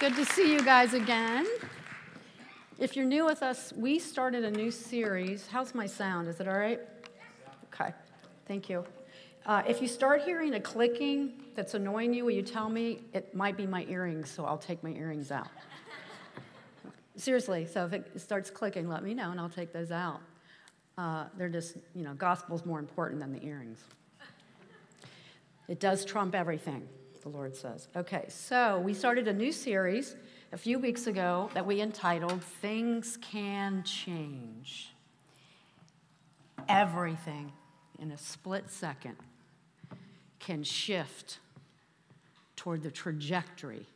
good to see you guys again. If you're new with us, we started a new series. How's my sound? Is it all right? Okay, thank you. Uh, if you start hearing a clicking that's annoying you, will you tell me? It might be my earrings, so I'll take my earrings out. Seriously, so if it starts clicking, let me know and I'll take those out. Uh, they're just, you know, gospel's more important than the earrings. It does trump everything, the Lord says. Okay, so we started a new series a few weeks ago that we entitled Things Can Change. Everything in a split second can shift toward the trajectory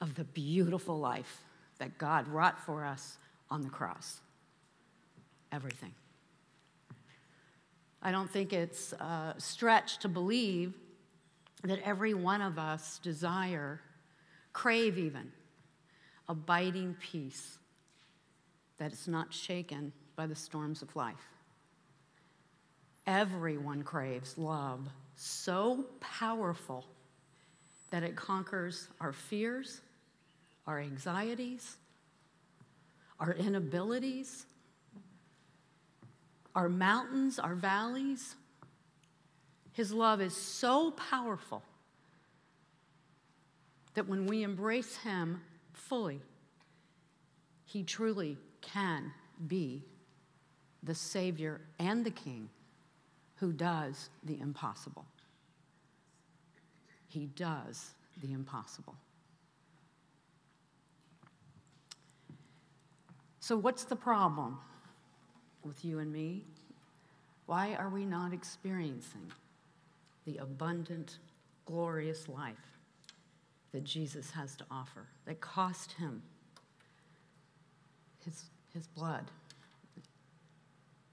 of the beautiful life that God wrought for us on the cross. Everything. I don't think it's uh, a stretch to believe that every one of us desire crave even abiding peace that is not shaken by the storms of life. Everyone craves love so powerful that it conquers our fears, our anxieties, our inabilities, our mountains, our valleys. His love is so powerful that when we embrace Him fully, He truly can be the Savior and the King who does the impossible. He does the impossible. So, what's the problem with you and me? Why are we not experiencing the abundant, glorious life that Jesus has to offer, that cost him his, his blood.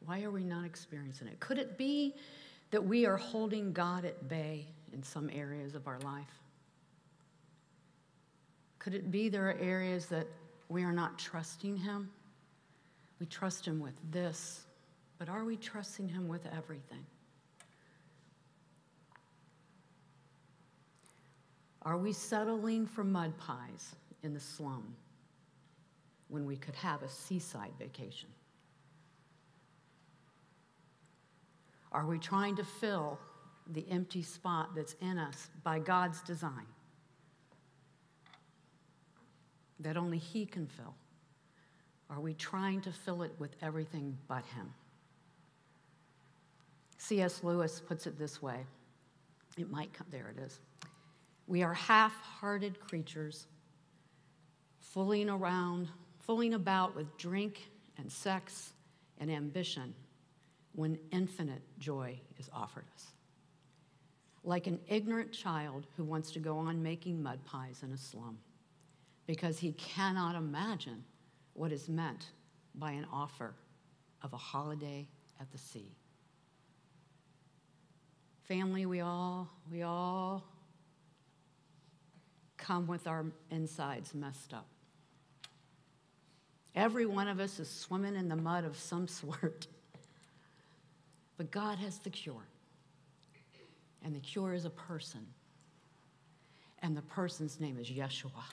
Why are we not experiencing it? Could it be that we are holding God at bay in some areas of our life? Could it be there are areas that we are not trusting Him? We trust Him with this, but are we trusting Him with everything? Are we settling for mud pies in the slum when we could have a seaside vacation? Are we trying to fill the empty spot that's in us by God's design that only He can fill? Are we trying to fill it with everything but Him? C.S. Lewis puts it this way. It might come, there it is. We are half hearted creatures, fooling around, fooling about with drink and sex and ambition when infinite joy is offered us. Like an ignorant child who wants to go on making mud pies in a slum because he cannot imagine what is meant by an offer of a holiday at the sea. Family, we all, we all come with our insides messed up. Every one of us is swimming in the mud of some sort. But God has the cure. And the cure is a person. And the person's name is Yeshua.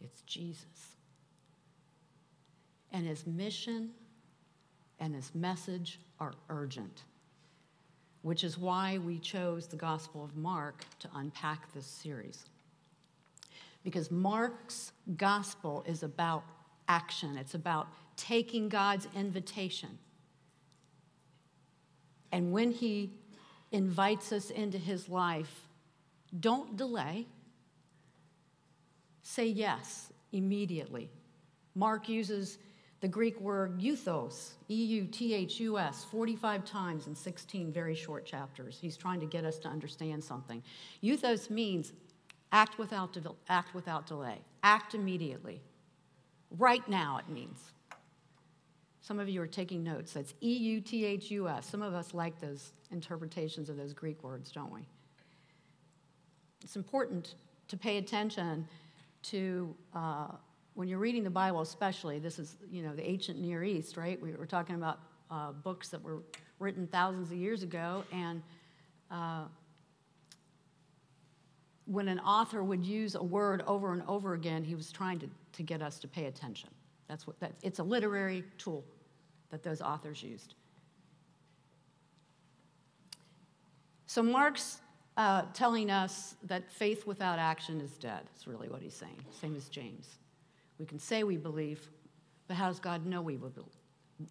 It's Jesus. And his mission and his message are urgent, which is why we chose the Gospel of Mark to unpack this series because Mark's gospel is about action, it's about taking God's invitation. And when he invites us into his life, don't delay. Say yes immediately. Mark uses the Greek word euthus, E U T H U S, 45 times in 16 very short chapters. He's trying to get us to understand something. Euthus means Act without, de- act without delay. Act immediately. Right now, it means. Some of you are taking notes. That's E U T H U S. Some of us like those interpretations of those Greek words, don't we? It's important to pay attention to uh, when you're reading the Bible, especially. This is, you know, the ancient Near East, right? We were talking about uh, books that were written thousands of years ago, and uh, when an author would use a word over and over again, he was trying to, to get us to pay attention. That's what that, it's a literary tool that those authors used. So Mark's uh, telling us that faith without action is dead. That's really what he's saying. Same as James. We can say we believe, but how does God know we, will,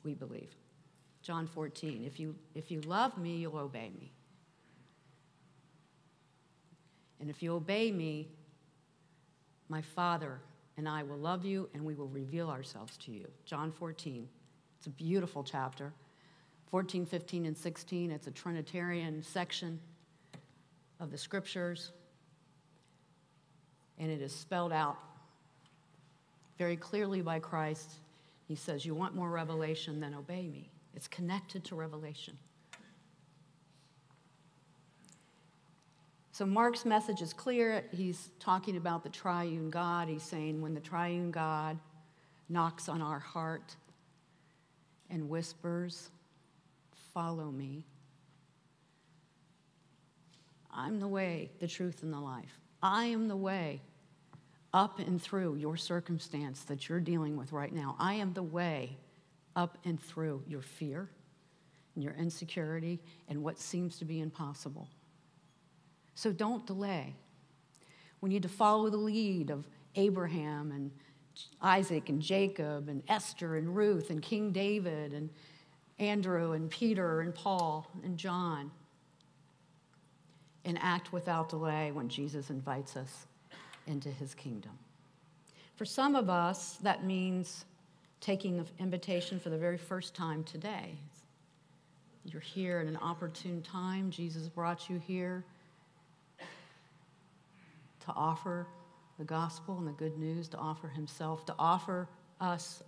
we believe? John 14, if you, if you love me, you'll obey me. And if you obey me, my Father and I will love you and we will reveal ourselves to you. John 14. It's a beautiful chapter. 14, 15, and 16. It's a Trinitarian section of the scriptures. And it is spelled out very clearly by Christ. He says, You want more revelation, then obey me. It's connected to revelation. So Mark's message is clear. He's talking about the triune God. He's saying when the triune God knocks on our heart and whispers, Follow me. I'm the way, the truth, and the life. I am the way up and through your circumstance that you're dealing with right now. I am the way up and through your fear and your insecurity and what seems to be impossible. So don't delay. We need to follow the lead of Abraham and Isaac and Jacob and Esther and Ruth and King David and Andrew and Peter and Paul and John and act without delay when Jesus invites us into his kingdom. For some of us, that means taking the invitation for the very first time today. You're here at an opportune time. Jesus brought you here to offer the gospel and the good news, to offer himself, to offer us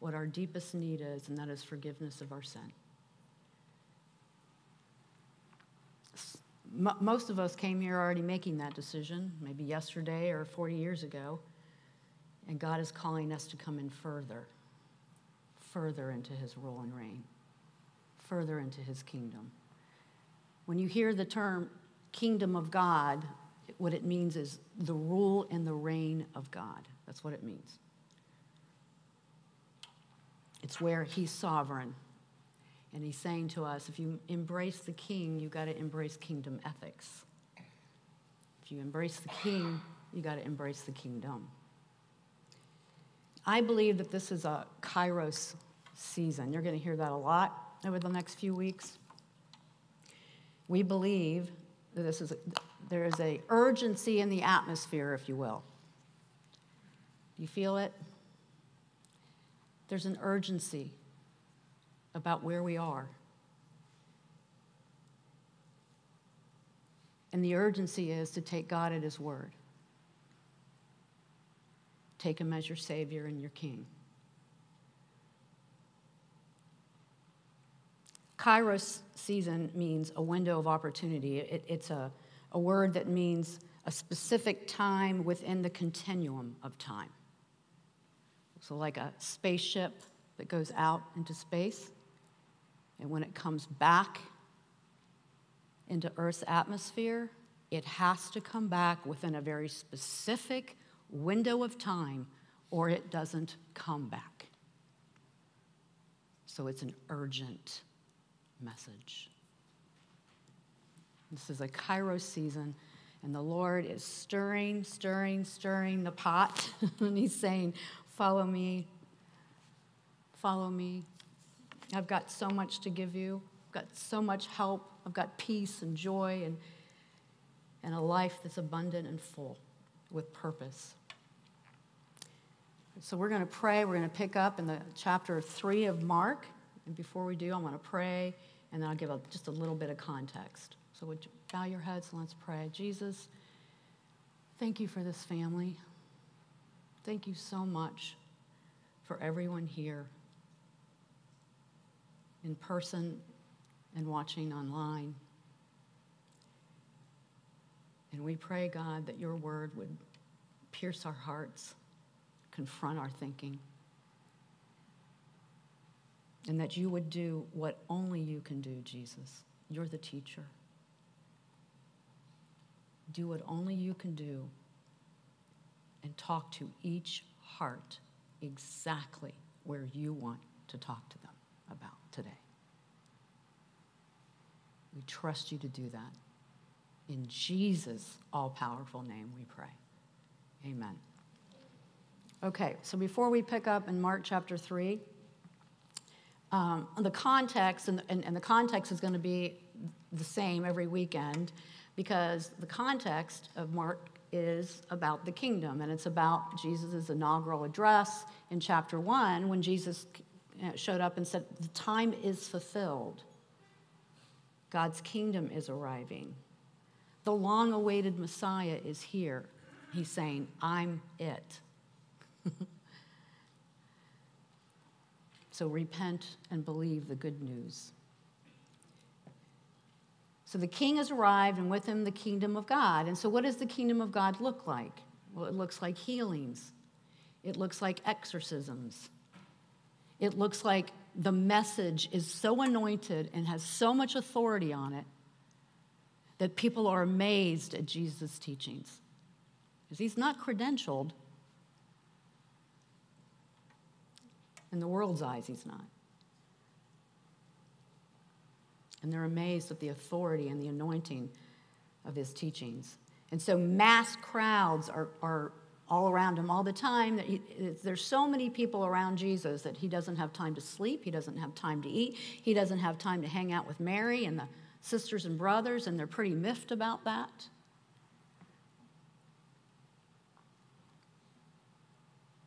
what our deepest need is, and that is forgiveness of our sin. most of us came here already making that decision, maybe yesterday or 40 years ago, and God is calling us to come in further, further into his rule and reign, further into his kingdom. When you hear the term kingdom of God, what it means is the rule and the reign of God. That's what it means. It's where He's sovereign. And He's saying to us if you embrace the King, you've got to embrace kingdom ethics. If you embrace the King, you've got to embrace the kingdom. I believe that this is a kairos season. You're going to hear that a lot over the next few weeks. We believe that this is a, there is a urgency in the atmosphere, if you will. You feel it? There's an urgency about where we are. And the urgency is to take God at His word. Take Him as your Savior and your King. Kairos season means a window of opportunity. It, it's a a word that means a specific time within the continuum of time. So, like a spaceship that goes out into space, and when it comes back into Earth's atmosphere, it has to come back within a very specific window of time, or it doesn't come back. So, it's an urgent message. This is a Kairos season, and the Lord is stirring, stirring, stirring the pot. and He's saying, Follow me, follow me. I've got so much to give you, I've got so much help, I've got peace and joy and, and a life that's abundant and full with purpose. So we're going to pray. We're going to pick up in the chapter three of Mark. And before we do, I want to pray, and then I'll give a, just a little bit of context. So would you bow your heads and let's pray. Jesus, thank you for this family. Thank you so much for everyone here in person and watching online. And we pray, God, that your word would pierce our hearts, confront our thinking, and that you would do what only you can do, Jesus. You're the teacher. Do what only you can do and talk to each heart exactly where you want to talk to them about today. We trust you to do that. In Jesus' all powerful name we pray. Amen. Okay, so before we pick up in Mark chapter 3, um, the context, and, and, and the context is going to be the same every weekend because the context of Mark is about the kingdom and it's about Jesus' inaugural address in chapter 1 when Jesus showed up and said, The time is fulfilled. God's kingdom is arriving. The long awaited Messiah is here. He's saying, I'm it. so repent and believe the good news. So the king has arrived, and with him the kingdom of God. And so, what does the kingdom of God look like? Well, it looks like healings, it looks like exorcisms, it looks like the message is so anointed and has so much authority on it that people are amazed at Jesus' teachings. Because he's not credentialed. In the world's eyes, he's not. And they're amazed at the authority and the anointing of his teachings. And so mass crowds are, are all around him all the time. There's so many people around Jesus that he doesn't have time to sleep, he doesn't have time to eat, he doesn't have time to hang out with Mary and the sisters and brothers, and they're pretty miffed about that.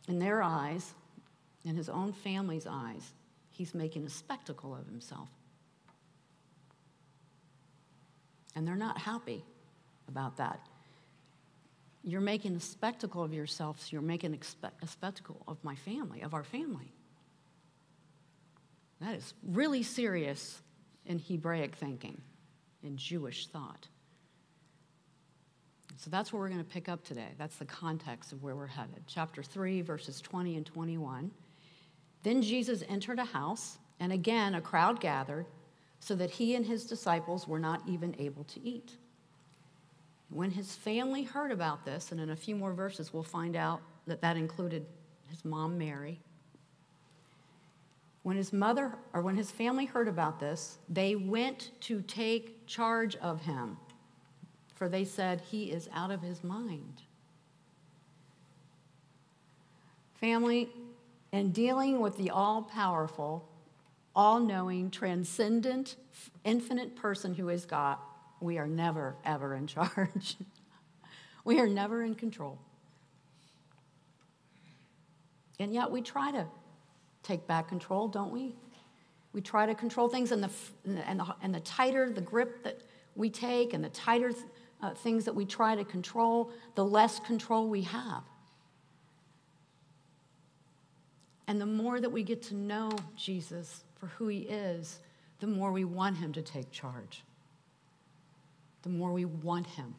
In their eyes, in his own family's eyes, he's making a spectacle of himself. And they're not happy about that. You're making a spectacle of yourself, so you're making a spectacle of my family, of our family. That is really serious in Hebraic thinking, in Jewish thought. So that's where we're going to pick up today. That's the context of where we're headed. Chapter 3, verses 20 and 21. Then Jesus entered a house, and again a crowd gathered, so that he and his disciples were not even able to eat. When his family heard about this, and in a few more verses we'll find out that that included his mom, Mary, when his mother or when his family heard about this, they went to take charge of him, for they said, He is out of his mind. Family, in dealing with the all powerful, all knowing, transcendent, infinite person who is God, we are never, ever in charge. we are never in control. And yet we try to take back control, don't we? We try to control things, and the, and the, and the tighter the grip that we take, and the tighter uh, things that we try to control, the less control we have. And the more that we get to know Jesus for who he is, the more we want him to take charge. The more we want him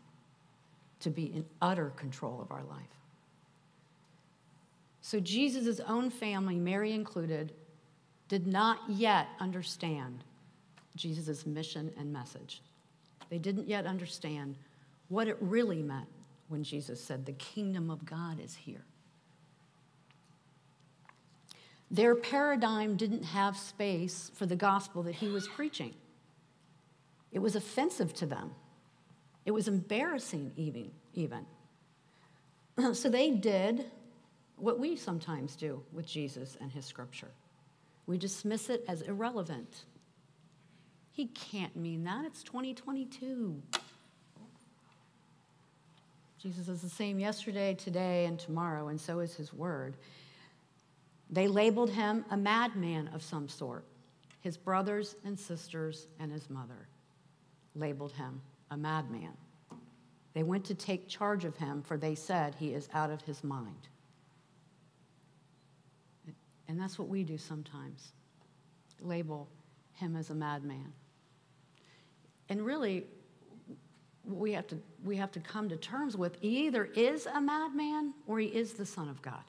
to be in utter control of our life. So Jesus' own family, Mary included, did not yet understand Jesus' mission and message. They didn't yet understand what it really meant when Jesus said, The kingdom of God is here. Their paradigm didn't have space for the gospel that he was preaching. It was offensive to them. It was embarrassing, even. even. so they did what we sometimes do with Jesus and his scripture. We dismiss it as irrelevant. He can't mean that. It's 2022. Jesus is the same yesterday, today, and tomorrow, and so is his word. They labeled him a madman of some sort. His brothers and sisters and his mother labeled him a madman. They went to take charge of him, for they said he is out of his mind. And that's what we do sometimes label him as a madman. And really, we have to, we have to come to terms with he either is a madman or he is the Son of God.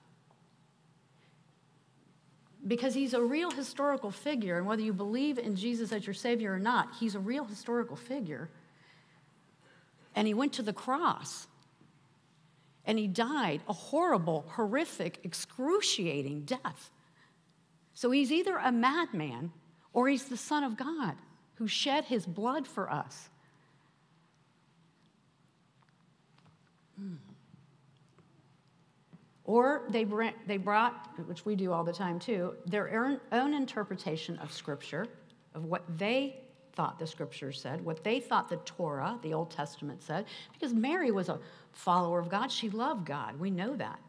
Because he's a real historical figure, and whether you believe in Jesus as your Savior or not, he's a real historical figure. and he went to the cross and he died a horrible, horrific, excruciating death. So he's either a madman or he's the Son of God who shed his blood for us. Hmm. Or they, they brought, which we do all the time too, their own interpretation of Scripture, of what they thought the Scripture said, what they thought the Torah, the Old Testament, said, because Mary was a follower of God. She loved God. We know that.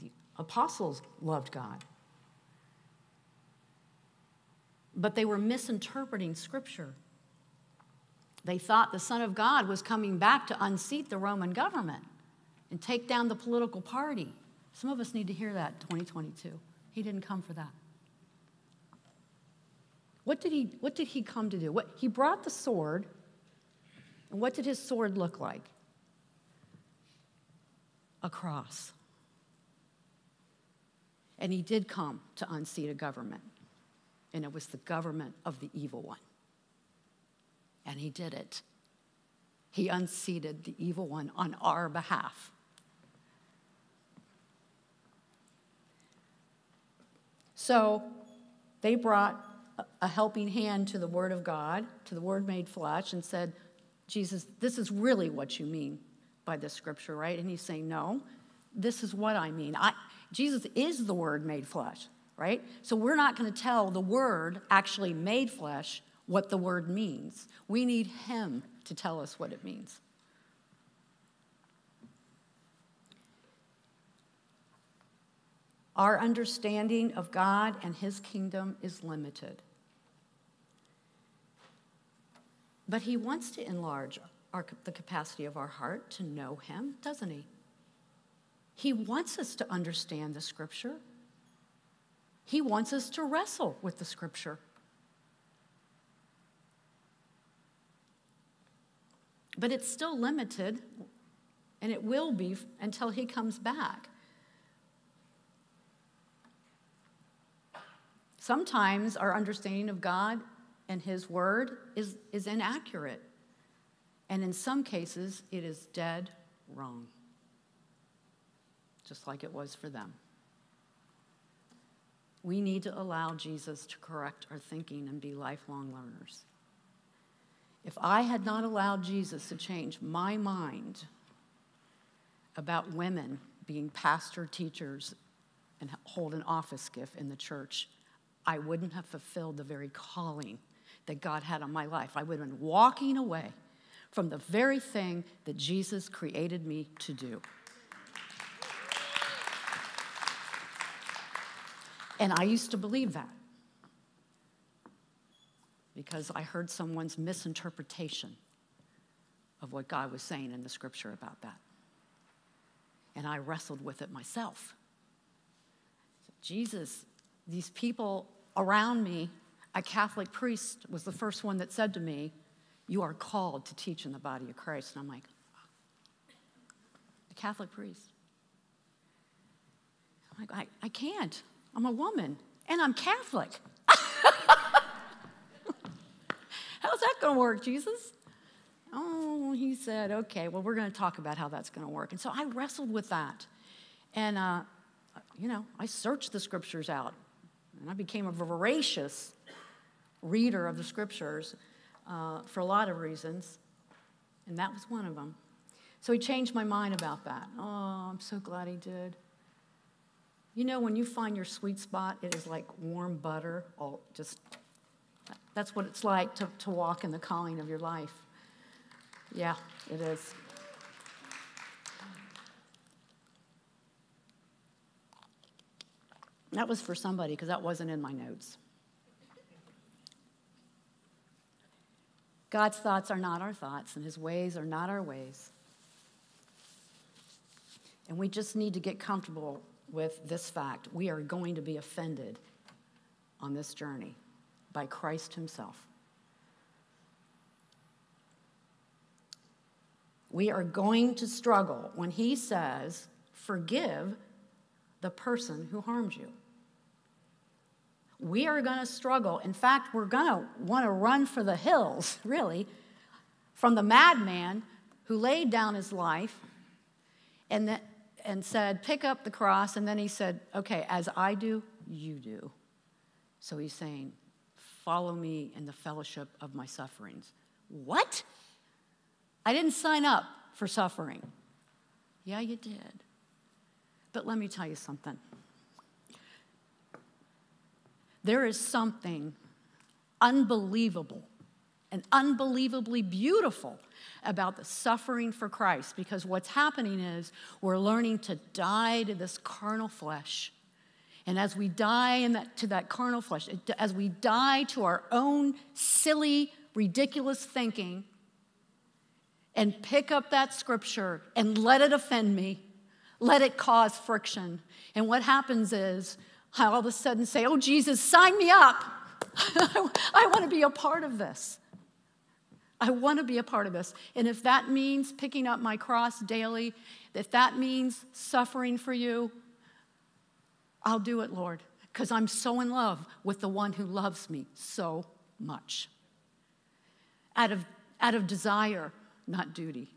The apostles loved God. But they were misinterpreting Scripture. They thought the Son of God was coming back to unseat the Roman government and take down the political party. Some of us need to hear that 2022. He didn't come for that. What did he, what did he come to do? What, he brought the sword, and what did his sword look like? A cross. And he did come to unseat a government, and it was the government of the evil one. And he did it. He unseated the evil one on our behalf. So they brought a helping hand to the Word of God, to the Word made flesh, and said, Jesus, this is really what you mean by this scripture, right? And he's saying, No, this is what I mean. I, Jesus is the Word made flesh, right? So we're not going to tell the Word actually made flesh what the Word means. We need Him to tell us what it means. Our understanding of God and His kingdom is limited. But He wants to enlarge our, the capacity of our heart to know Him, doesn't He? He wants us to understand the Scripture. He wants us to wrestle with the Scripture. But it's still limited, and it will be until He comes back. Sometimes our understanding of God and His Word is, is inaccurate. And in some cases, it is dead wrong, just like it was for them. We need to allow Jesus to correct our thinking and be lifelong learners. If I had not allowed Jesus to change my mind about women being pastor teachers and hold an office gift in the church, I wouldn't have fulfilled the very calling that God had on my life. I would have been walking away from the very thing that Jesus created me to do. And I used to believe that because I heard someone's misinterpretation of what God was saying in the scripture about that. And I wrestled with it myself. Jesus these people around me, a Catholic priest was the first one that said to me, You are called to teach in the body of Christ. And I'm like, A Catholic priest? I'm like, I, I can't. I'm a woman and I'm Catholic. How's that going to work, Jesus? Oh, he said, okay, well, we're going to talk about how that's going to work. And so I wrestled with that. And, uh, you know, I searched the scriptures out. And I became a voracious reader of the scriptures uh, for a lot of reasons, and that was one of them. So he changed my mind about that. Oh, I'm so glad he did. You know, when you find your sweet spot, it is like warm butter, all just that's what it's like to, to walk in the calling of your life. Yeah, it is. That was for somebody because that wasn't in my notes. God's thoughts are not our thoughts, and his ways are not our ways. And we just need to get comfortable with this fact. We are going to be offended on this journey by Christ himself. We are going to struggle when he says, Forgive the person who harmed you we are going to struggle. In fact, we're going to want to run for the hills, really, from the madman who laid down his life and, and said, Pick up the cross. And then he said, Okay, as I do, you do. So he's saying, Follow me in the fellowship of my sufferings. What? I didn't sign up for suffering. Yeah, you did. But let me tell you something. There is something unbelievable and unbelievably beautiful about the suffering for Christ because what's happening is we're learning to die to this carnal flesh. And as we die that, to that carnal flesh, as we die to our own silly, ridiculous thinking, and pick up that scripture and let it offend me, let it cause friction. And what happens is I all of a sudden say, Oh, Jesus, sign me up. I want to be a part of this. I want to be a part of this. And if that means picking up my cross daily, if that means suffering for you, I'll do it, Lord, because I'm so in love with the one who loves me so much. Out of, out of desire, not duty.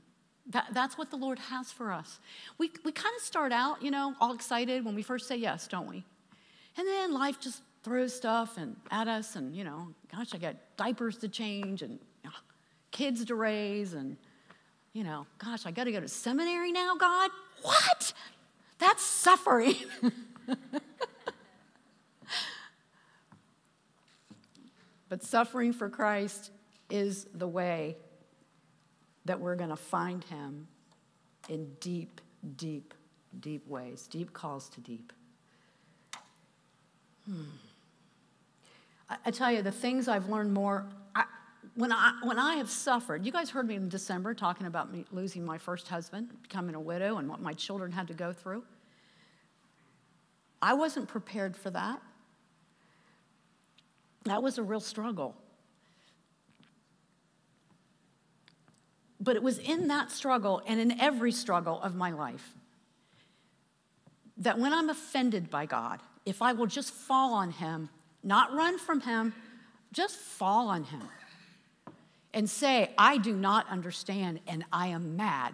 That, that's what the Lord has for us. We, we kind of start out, you know, all excited when we first say yes, don't we? And then life just throws stuff and at us, and, you know, gosh, I got diapers to change and ah, kids to raise, and, you know, gosh, I got to go to seminary now, God? What? That's suffering. but suffering for Christ is the way that we're going to find him in deep, deep, deep ways, deep calls to deep. Hmm. I, I, tell you, the things I've learned more, when, I, when I have suffered, you guys heard me in December talking about me losing my first husband, becoming a widow, and what my children had to go through. I wasn't prepared for that. That was a real struggle. But it was in that struggle and in every struggle of my life that when I'm offended by God, if I will just fall on Him, not run from Him, just fall on Him and say, I do not understand and I am mad,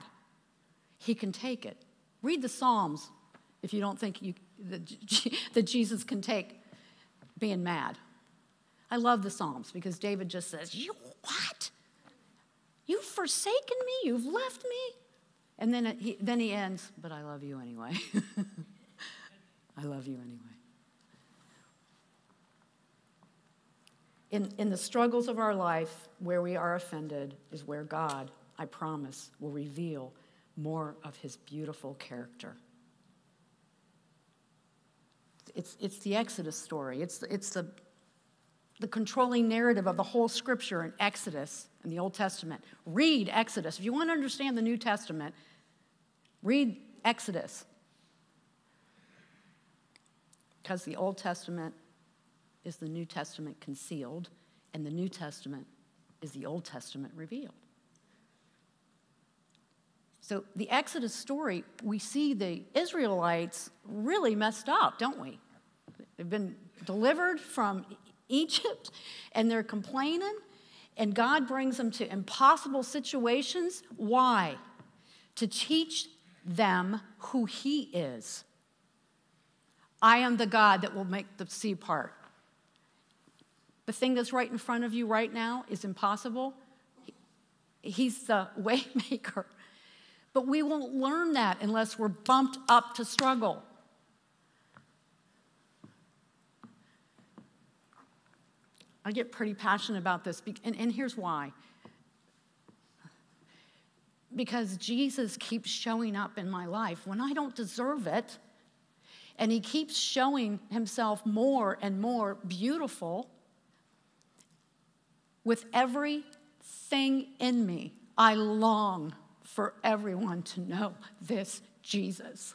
He can take it. Read the Psalms if you don't think you, that, that Jesus can take being mad. I love the Psalms because David just says, You what? You've forsaken me, you've left me. And then he, then he ends, But I love you anyway. I love you anyway. In, in the struggles of our life, where we are offended is where God, I promise, will reveal more of his beautiful character. It's, it's the Exodus story, it's, it's the, the controlling narrative of the whole scripture in Exodus in the Old Testament. Read Exodus. If you want to understand the New Testament, read Exodus. Because the Old Testament is the New Testament concealed, and the New Testament is the Old Testament revealed. So, the Exodus story, we see the Israelites really messed up, don't we? They've been delivered from Egypt and they're complaining, and God brings them to impossible situations. Why? To teach them who He is. I am the God that will make the sea part. The thing that's right in front of you right now is impossible. He's the waymaker. But we won't learn that unless we're bumped up to struggle. I get pretty passionate about this, and, and here's why. Because Jesus keeps showing up in my life when I don't deserve it, and he keeps showing himself more and more beautiful with everything in me, I long for everyone to know this Jesus.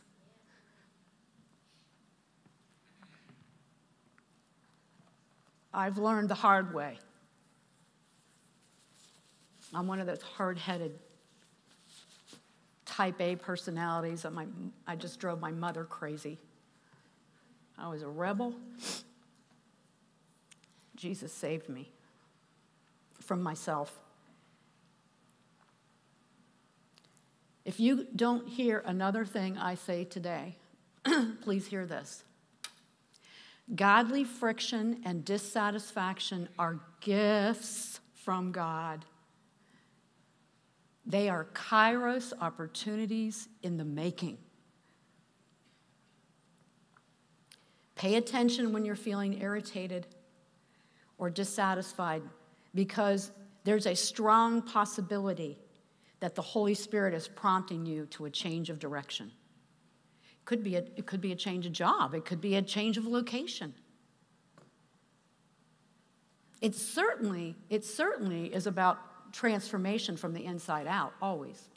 I've learned the hard way. I'm one of those hard headed type A personalities that my, I just drove my mother crazy. I was a rebel. Jesus saved me from myself. If you don't hear another thing I say today, please hear this. Godly friction and dissatisfaction are gifts from God. They are kairos opportunities in the making. Pay attention when you're feeling irritated or dissatisfied because there's a strong possibility that the Holy Spirit is prompting you to a change of direction. It could be a, it could be a change of job, it could be a change of location. It certainly, it certainly is about transformation from the inside out, always.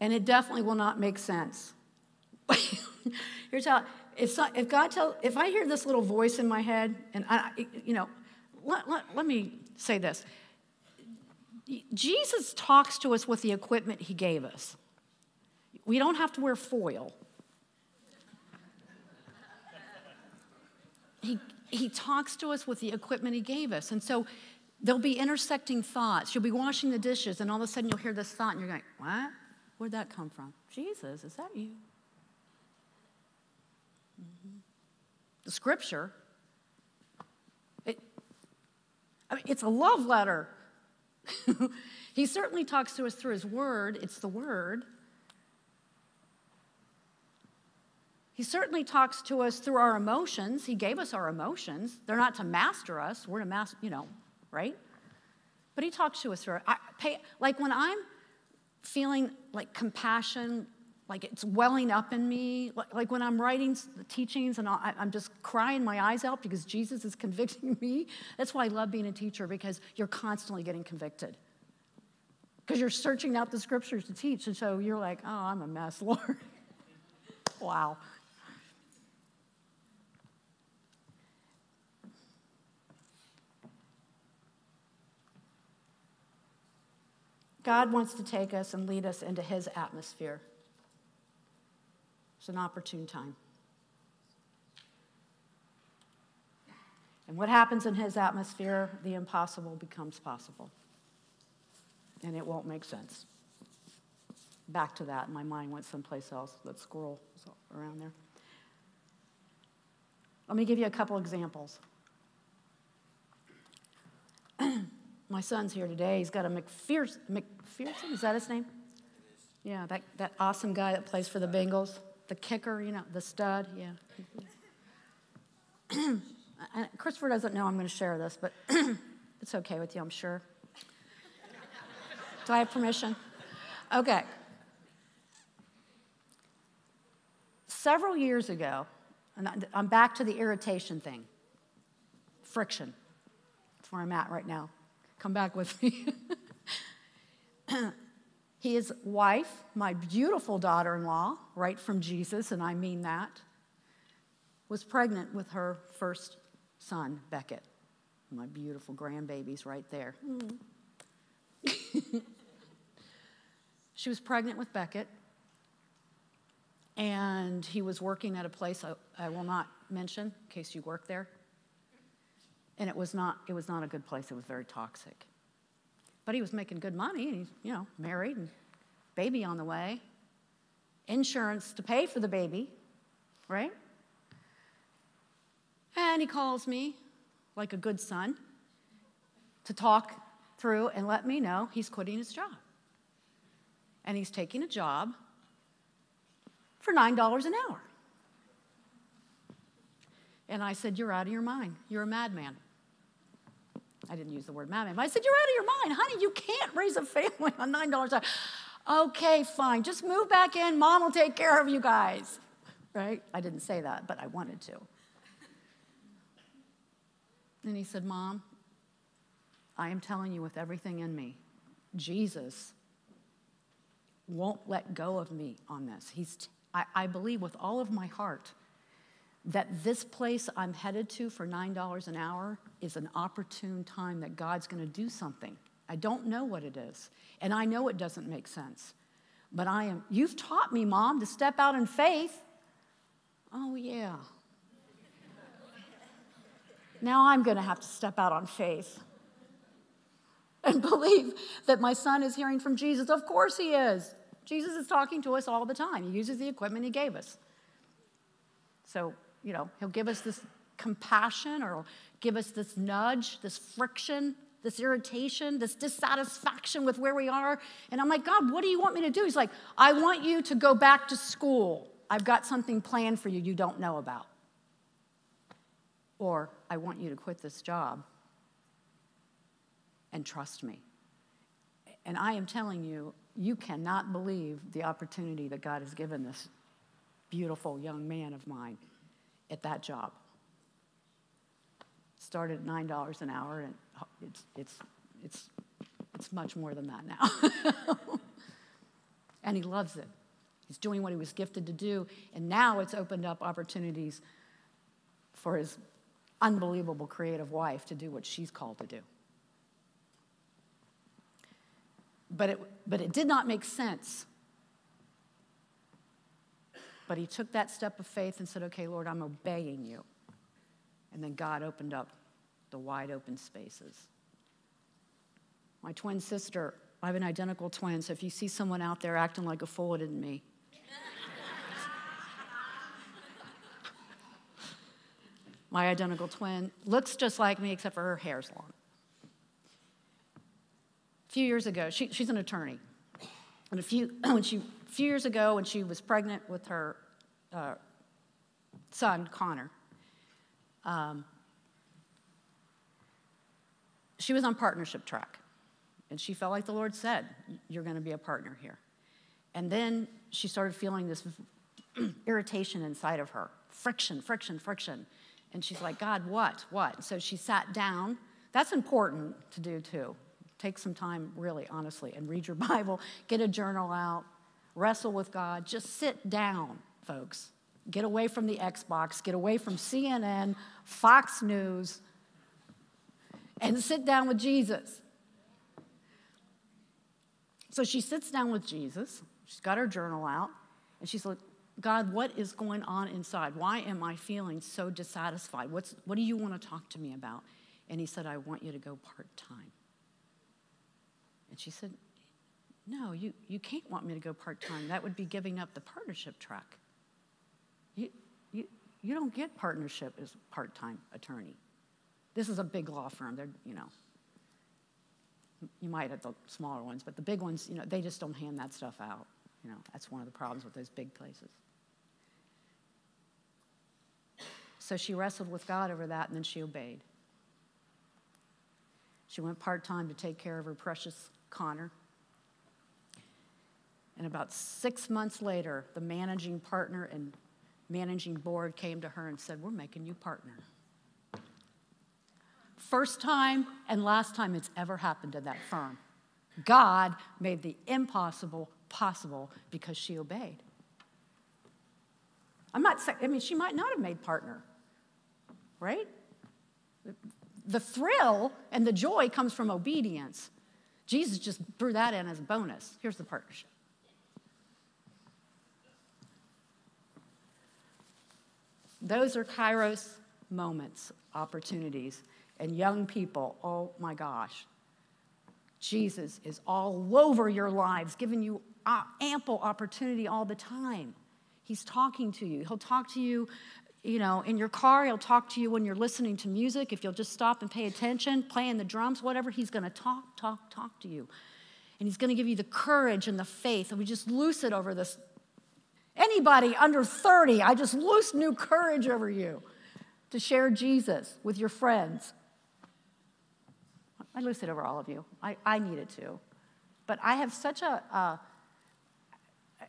And it definitely will not make sense. Here's how if, if God tell, if I hear this little voice in my head, and I, you know, let, let, let me say this. Jesus talks to us with the equipment he gave us. We don't have to wear foil. He, he talks to us with the equipment he gave us. And so there'll be intersecting thoughts. You'll be washing the dishes, and all of a sudden you'll hear this thought, and you're going, What? Where'd that come from? Jesus, is that you? Mm-hmm. The scripture, it, I mean, it's a love letter. he certainly talks to us through his word, it's the word. He certainly talks to us through our emotions. He gave us our emotions. They're not to master us, we're to master, you know, right? But he talks to us through I pay, like when I'm feeling like compassion, like it's welling up in me. Like when I'm writing the teachings and I'm just crying my eyes out because Jesus is convicting me. That's why I love being a teacher because you're constantly getting convicted. Because you're searching out the scriptures to teach. And so you're like, oh, I'm a mess, Lord. wow. God wants to take us and lead us into His atmosphere. It's an opportune time. And what happens in His atmosphere, the impossible becomes possible. And it won't make sense. Back to that, my mind went someplace else. Squirrel was around there. Let me give you a couple examples. My son's here today. He's got a McPherson, McPherson, is that his name? Yeah, that, that awesome guy that plays for the Bengals, the kicker, you know, the stud, yeah. Christopher doesn't know I'm going to share this, but it's okay with you, I'm sure. Do I have permission? Okay. Several years ago, and I'm back to the irritation thing friction. That's where I'm at right now. Come back with me. His wife, my beautiful daughter in law, right from Jesus, and I mean that, was pregnant with her first son, Beckett. My beautiful grandbaby's right there. she was pregnant with Beckett, and he was working at a place I, I will not mention in case you work there. And it was not, it was not a good place. It was very toxic. But he was making good money, and he's, you know, married and baby on the way. Insurance to pay for the baby, right? And he calls me like a good son to talk through and let me know he's quitting his job. And he's taking a job for $9 an hour. And I said, You're out of your mind. You're a madman. I didn't use the word but I said, You're out of your mind, honey. You can't raise a family on $9 a Okay, fine. Just move back in. Mom will take care of you guys. Right? I didn't say that, but I wanted to. And he said, Mom, I am telling you with everything in me, Jesus won't let go of me on this. He's t- I, I believe with all of my heart that this place I'm headed to for $9 an hour is an opportune time that God's going to do something. I don't know what it is, and I know it doesn't make sense. But I am, you've taught me, Mom, to step out in faith. Oh, yeah. now I'm going to have to step out on faith. and believe that my son is hearing from Jesus. Of course he is. Jesus is talking to us all the time. He uses the equipment he gave us. So, you know, he'll give us this compassion or give us this nudge, this friction, this irritation, this dissatisfaction with where we are. And I'm like, God, what do you want me to do? He's like, I want you to go back to school. I've got something planned for you you don't know about. Or I want you to quit this job and trust me. And I am telling you, you cannot believe the opportunity that God has given this beautiful young man of mine at that job. Started at $9 an hour, and it's, it's, it's, it's much more than that now. and he loves it. He's doing what he was gifted to do, and now it's opened up opportunities for his unbelievable creative wife to do what she's called to do. But it, but it did not make sense. But he took that step of faith and said, Okay, Lord, I'm obeying you. And then God opened up the wide open spaces. My twin sister, I have an identical twin, so if you see someone out there acting like a fool, it isn't me. My identical twin looks just like me, except for her hair's long. A few years ago, she, she's an attorney. And a few, when she, few years ago, when she was pregnant with her uh, son, Connor, um, she was on partnership track. And she felt like the Lord said, You're going to be a partner here. And then she started feeling this irritation inside of her friction, friction, friction. And she's like, God, what? What? So she sat down. That's important to do too. Take some time, really, honestly, and read your Bible, get a journal out, wrestle with God. Just sit down, folks. Get away from the Xbox, get away from CNN, Fox News, and sit down with Jesus. So she sits down with Jesus. She's got her journal out, and she's like, God, what is going on inside? Why am I feeling so dissatisfied? What's, what do you want to talk to me about? And he said, I want you to go part time. And she said, No, you, you can't want me to go part time. That would be giving up the partnership track. You, you, you don't get partnership as part time attorney. This is a big law firm. They're, you know, you might at the smaller ones, but the big ones, you know, they just don't hand that stuff out. You know, that's one of the problems with those big places. So she wrestled with God over that, and then she obeyed. She went part time to take care of her precious Connor. And about six months later, the managing partner and managing board came to her and said, We're making you partner. First time and last time it's ever happened in that firm. God made the impossible possible because she obeyed. I'm not saying, I mean, she might not have made partner right? The thrill and the joy comes from obedience. Jesus just threw that in as a bonus. Here's the partnership. Those are kairos moments, opportunities. And young people, oh my gosh, Jesus is all over your lives, giving you uh, ample opportunity all the time. He's talking to you. He'll talk to you you know, in your car, he'll talk to you when you're listening to music. If you'll just stop and pay attention, playing the drums, whatever, he's going to talk, talk, talk to you. And he's going to give you the courage and the faith. And we just loose it over this. Anybody under 30, I just loose new courage over you to share Jesus with your friends. I loose it over all of you. I, I need it. But I have such a, uh,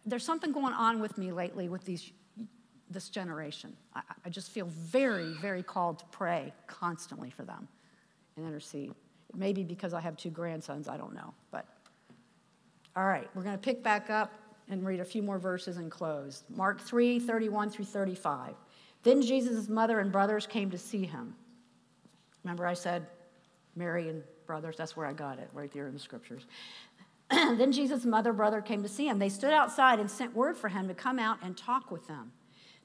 there's something going on with me lately with these this generation. I, I just feel very, very called to pray constantly for them and intercede. Maybe because I have two grandsons, I don't know. But all right, we're going to pick back up and read a few more verses and close. Mark 3 31 through 35. Then Jesus' mother and brothers came to see him. Remember, I said Mary and brothers? That's where I got it, right there in the scriptures. then Jesus' mother brother came to see him. They stood outside and sent word for him to come out and talk with them.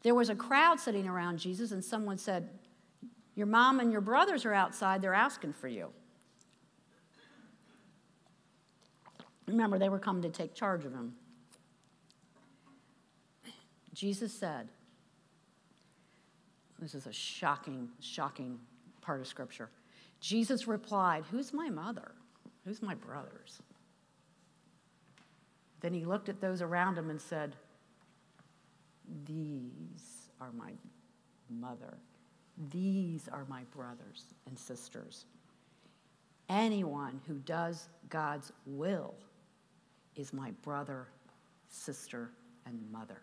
There was a crowd sitting around Jesus, and someone said, Your mom and your brothers are outside, they're asking for you. Remember, they were coming to take charge of him. Jesus said, this is a shocking, shocking part of Scripture. Jesus replied, Who's my mother? Who's my brothers? Then he looked at those around him and said, These are my mother. These are my brothers and sisters. Anyone who does God's will is my brother, sister, and mother.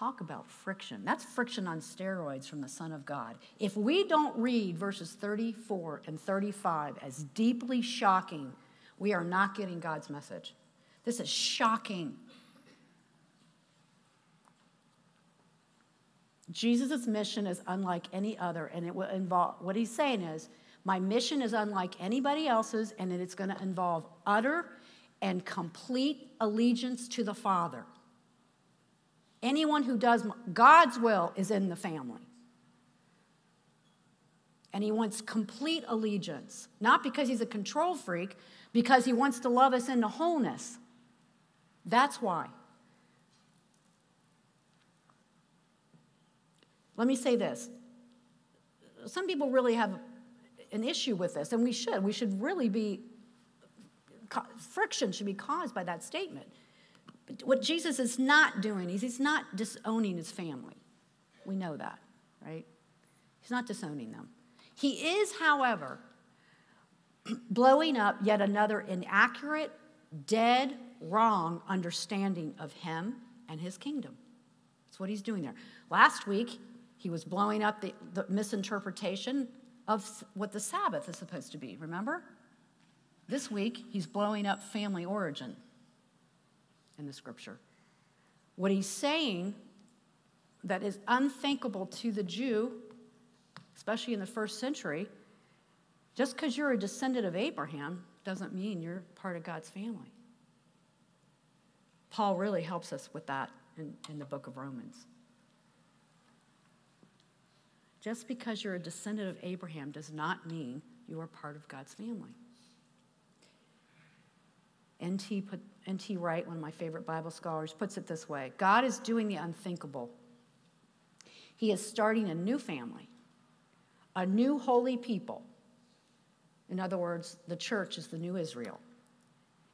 Talk about friction. That's friction on steroids from the Son of God. If we don't read verses 34 and 35 as deeply shocking, we are not getting God's message. This is shocking. Jesus' mission is unlike any other, and it will involve what he's saying is, my mission is unlike anybody else's, and it's going to involve utter and complete allegiance to the Father. Anyone who does God's will is in the family. And he wants complete allegiance, not because he's a control freak, because he wants to love us into wholeness. That's why. Let me say this. Some people really have an issue with this, and we should. We should really be, friction should be caused by that statement. What Jesus is not doing is he's not disowning his family. We know that, right? He's not disowning them. He is, however, blowing up yet another inaccurate, dead, wrong understanding of him and his kingdom. That's what he's doing there. Last week, he was blowing up the, the misinterpretation of what the Sabbath is supposed to be, remember? This week, he's blowing up family origin in the scripture. What he's saying that is unthinkable to the Jew, especially in the first century, just because you're a descendant of Abraham doesn't mean you're part of God's family. Paul really helps us with that in, in the book of Romans. Just because you're a descendant of Abraham does not mean you are part of God's family. N.T. Put, N.T. Wright, one of my favorite Bible scholars, puts it this way God is doing the unthinkable. He is starting a new family, a new holy people. In other words, the church is the new Israel.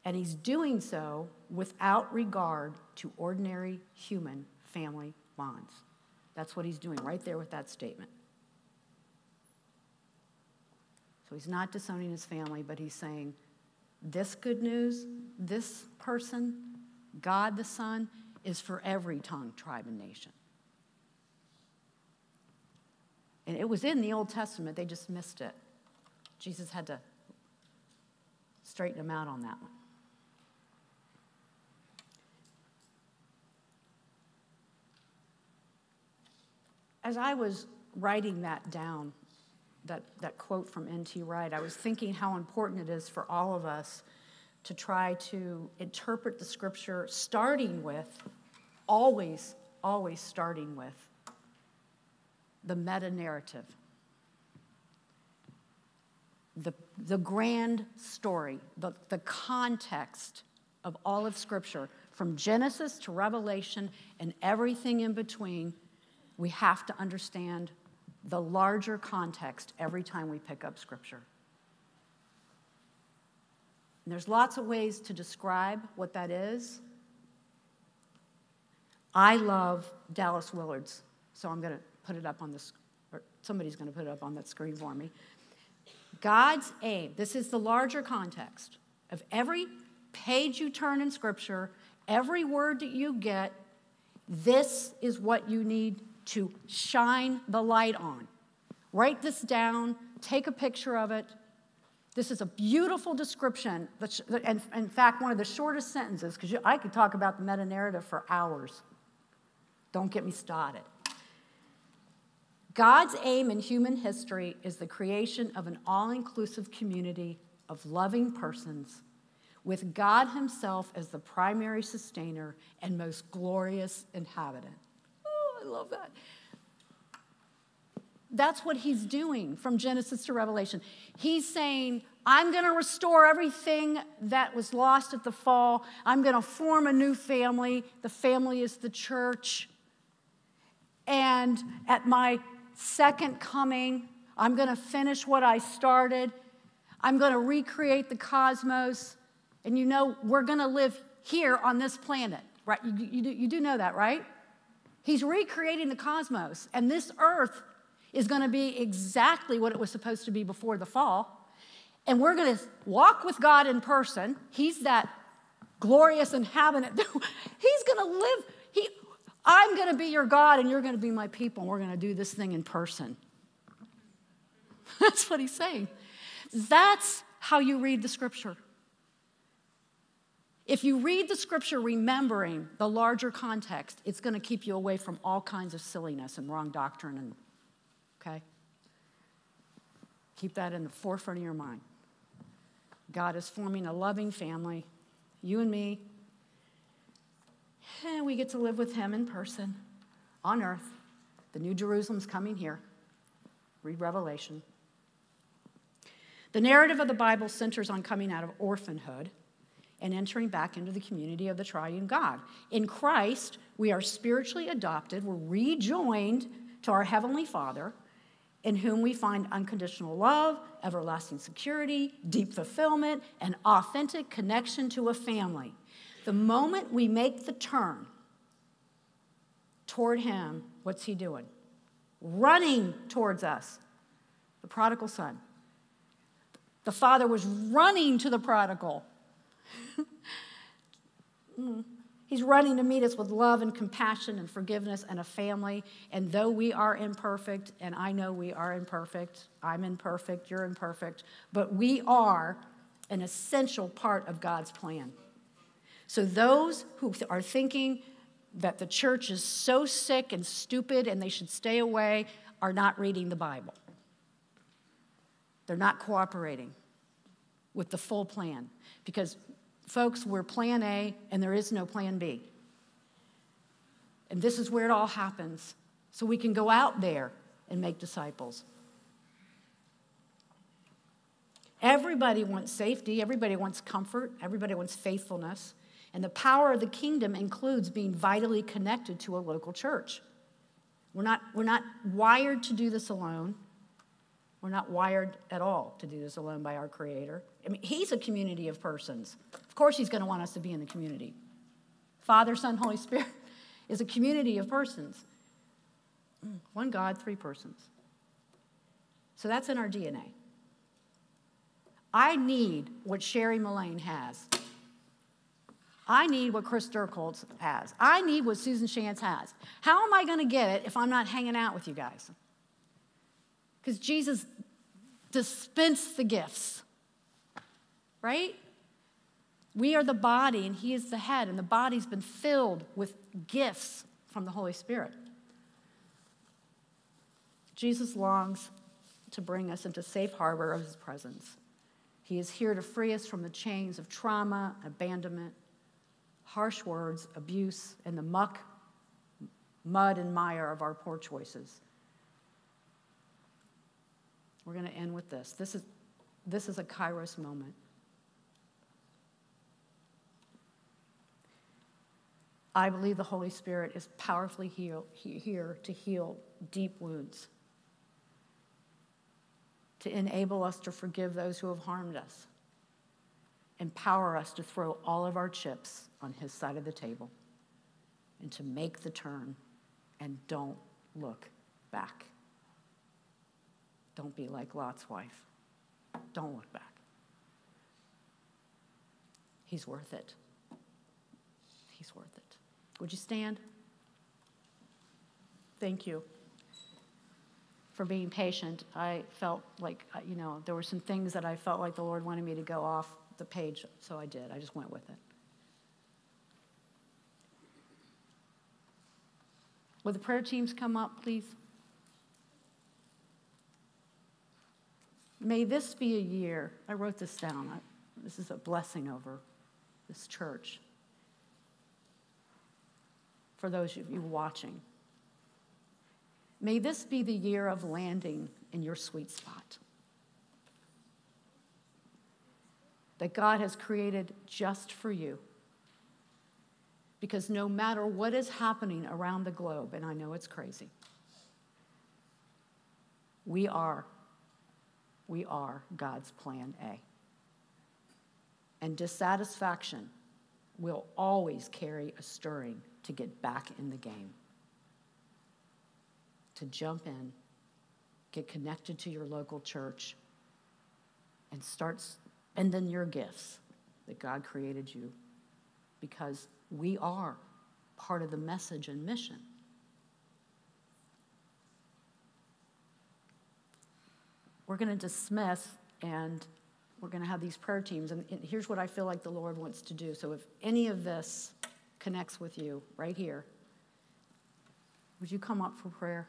And he's doing so without regard to ordinary human family bonds. That's what he's doing right there with that statement. So he's not disowning his family, but he's saying, this good news, this person, God the Son, is for every tongue, tribe, and nation. And it was in the Old Testament, they just missed it. Jesus had to straighten them out on that one. As I was writing that down, that, that quote from N.T. Wright, I was thinking how important it is for all of us to try to interpret the scripture starting with, always, always starting with, the meta narrative, the, the grand story, the, the context of all of scripture, from Genesis to Revelation and everything in between. We have to understand the larger context every time we pick up Scripture. And there's lots of ways to describe what that is. I love Dallas Willard's, so I'm going to put it up on this, or somebody's going to put it up on that screen for me. God's aim, this is the larger context of every page you turn in Scripture, every word that you get, this is what you need to shine the light on. Write this down, take a picture of it. This is a beautiful description, and in fact, one of the shortest sentences, because I could talk about the meta narrative for hours. Don't get me started. God's aim in human history is the creation of an all inclusive community of loving persons with God Himself as the primary sustainer and most glorious inhabitant. Love that. that's what he's doing from Genesis to Revelation. He's saying, I'm going to restore everything that was lost at the fall. I'm going to form a new family. The family is the church. And at my second coming, I'm going to finish what I started. I'm going to recreate the cosmos. And you know, we're going to live here on this planet, right? You, you, you do know that, right? He's recreating the cosmos. And this earth is going to be exactly what it was supposed to be before the fall and we're going to walk with God in person. He's that glorious inhabitant. He's going to live. He, I'm going to be your God, and you're going to be my people, and we're going to do this thing in person. That's what he's saying. That's how you read the scripture. If you read the scripture remembering the larger context, it's going to keep you away from all kinds of silliness and wrong doctrine and okay? Keep that in the forefront of your mind. God is forming a loving family, you and me. And we get to live with Him in person on earth. The New Jerusalem's coming here. Read Revelation. The narrative of the Bible centers on coming out of orphanhood and entering back into the community of the triune God. In Christ, we are spiritually adopted, we're rejoined to our Heavenly Father in whom we find unconditional love, everlasting security, deep fulfillment, and authentic connection to a family. The moment we make the turn toward Him, what's He doing? Running towards us. The prodigal son. The father was running to the prodigal. mm. He's running to meet us with love and compassion and forgiveness and a family. And though we are imperfect, and I know we are imperfect, I'm imperfect, you're imperfect, but we are an essential part of God's plan. So those who are thinking that the church is so sick and stupid and they should stay away are not reading the Bible. They're not cooperating with the full plan because folks, we're plan A and there is no plan B. And this is where it all happens. So we can go out there and make disciples. Everybody wants safety, everybody wants comfort, everybody wants faithfulness. And the power of the kingdom includes being vitally connected to a local church. We're not, we're not wired to do this alone. We're not wired at all to do this alone by our Creator. I mean, He's a community of persons. Of course, He's going to want us to be in the community. Father, Son, Holy Spirit is a community of persons. Mm, one God, three persons. So that's in our DNA. I need what Sherry Mullane has. I need what Chris Durchholz has. I need what Susan Shantz has. How am I going to get it if I'm not hanging out with you guys? Because Jesus dispensed the gifts, right? We are the body and He is the head, and the body's been filled with gifts from the Holy Spirit. Jesus longs to bring us into safe harbor of His presence. He is here to free us from the chains of trauma, abandonment, harsh words, abuse, and the muck, mud, and mire of our poor choices. We're going to end with this. This is, this is a kairos moment. I believe the Holy Spirit is powerfully heal, here to heal deep wounds, to enable us to forgive those who have harmed us, empower us to throw all of our chips on His side of the table, and to make the turn and don't look back. Don't be like Lot's wife. Don't look back. He's worth it. He's worth it. Would you stand? Thank you for being patient. I felt like, uh, you know, there were some things that I felt like the Lord wanted me to go off the page, so I did. I just went with it. Will the prayer teams come up, please? May this be a year. I wrote this down. I, this is a blessing over this church. For those of you watching, May this be the year of landing in your sweet spot. That God has created just for you. Because no matter what is happening around the globe, and I know it's crazy, we are, we are God's plan A. And dissatisfaction will always carry a stirring to get back in the game, to jump in, get connected to your local church, and start spending your gifts that God created you because we are part of the message and mission. We're going to dismiss and we're going to have these prayer teams. And here's what I feel like the Lord wants to do. So if any of this connects with you right here, would you come up for prayer?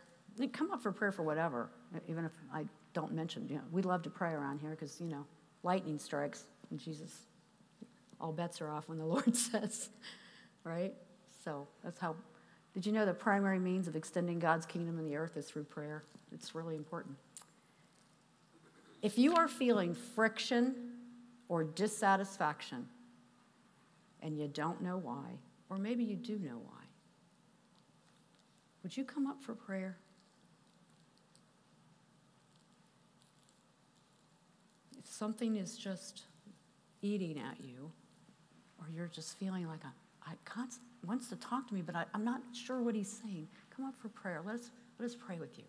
Come up for prayer for whatever, even if I don't mention. You know, we love to pray around here because, you know, lightning strikes and Jesus, all bets are off when the Lord says, right? So that's how. Did you know the primary means of extending God's kingdom in the earth is through prayer? It's really important. If you are feeling friction or dissatisfaction and you don't know why, or maybe you do know why, would you come up for prayer? If something is just eating at you, or you're just feeling like I const- wants to talk to me, but I, I'm not sure what he's saying, come up for prayer. Let us, let us pray with you.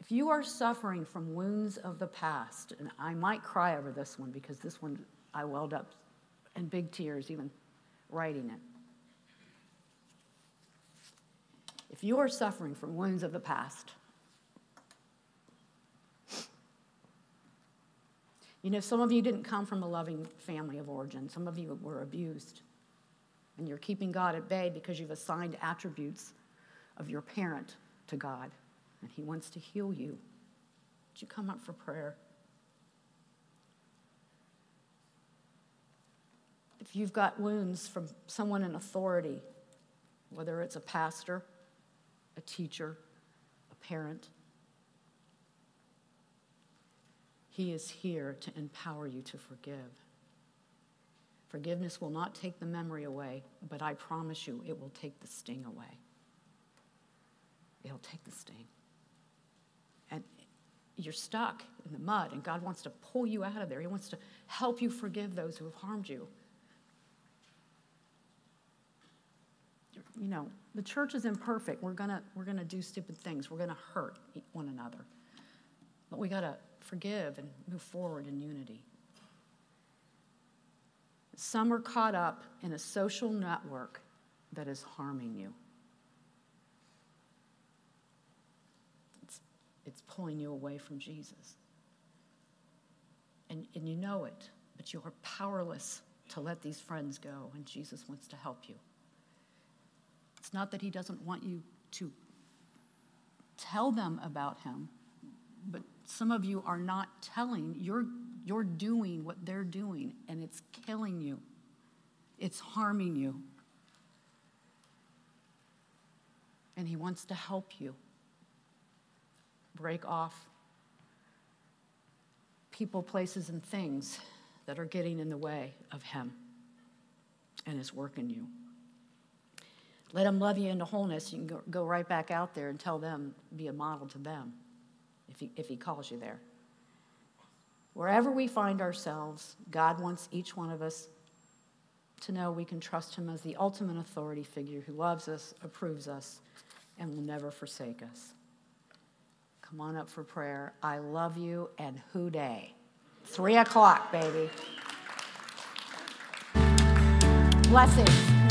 If you are suffering from wounds of the past, and I might cry over this one because this one I welled up in big tears even writing it. If you are suffering from wounds of the past, you know, some of you didn't come from a loving family of origin. Some of you were abused. And you're keeping God at bay because you've assigned attributes of your parent to God and He wants to heal you. Would you come up for prayer? If you've got wounds from someone in authority, whether it's a pastor, a teacher, a parent, He is here to empower you to forgive. Forgiveness will not take the memory away, but I promise you it will take the sting away. It'll take the sting And you're stuck in the mud, and God wants to pull you out of there. He wants to help you forgive those who have harmed you. You know, the church is imperfect. We're gonna we're gonna do stupid things. We're gonna hurt one another, but we gotta forgive and move forward in unity. Some are caught up in a social network that is harming you. it's it's pulling you away from Jesus. And, and you know it, but you are powerless to let these friends go, and Jesus wants to help you. It's not that he doesn't want you to tell them about him, but some of you are not telling. You're, you're doing what they're doing, and it's killing you, it's harming you. And he wants to help you break off people, places, and things that are getting in the way of Him and His work in you. Let Him love you into wholeness. You can go, go right back out there and tell them, be a model to them if he, if he calls you there. Wherever we find ourselves, God wants each one of us to know we can trust Him as the ultimate authority figure who loves us, approves us, and will never forsake us. Come on up for prayer. I love you and Who Dey. Three o'clock, baby. Blessings.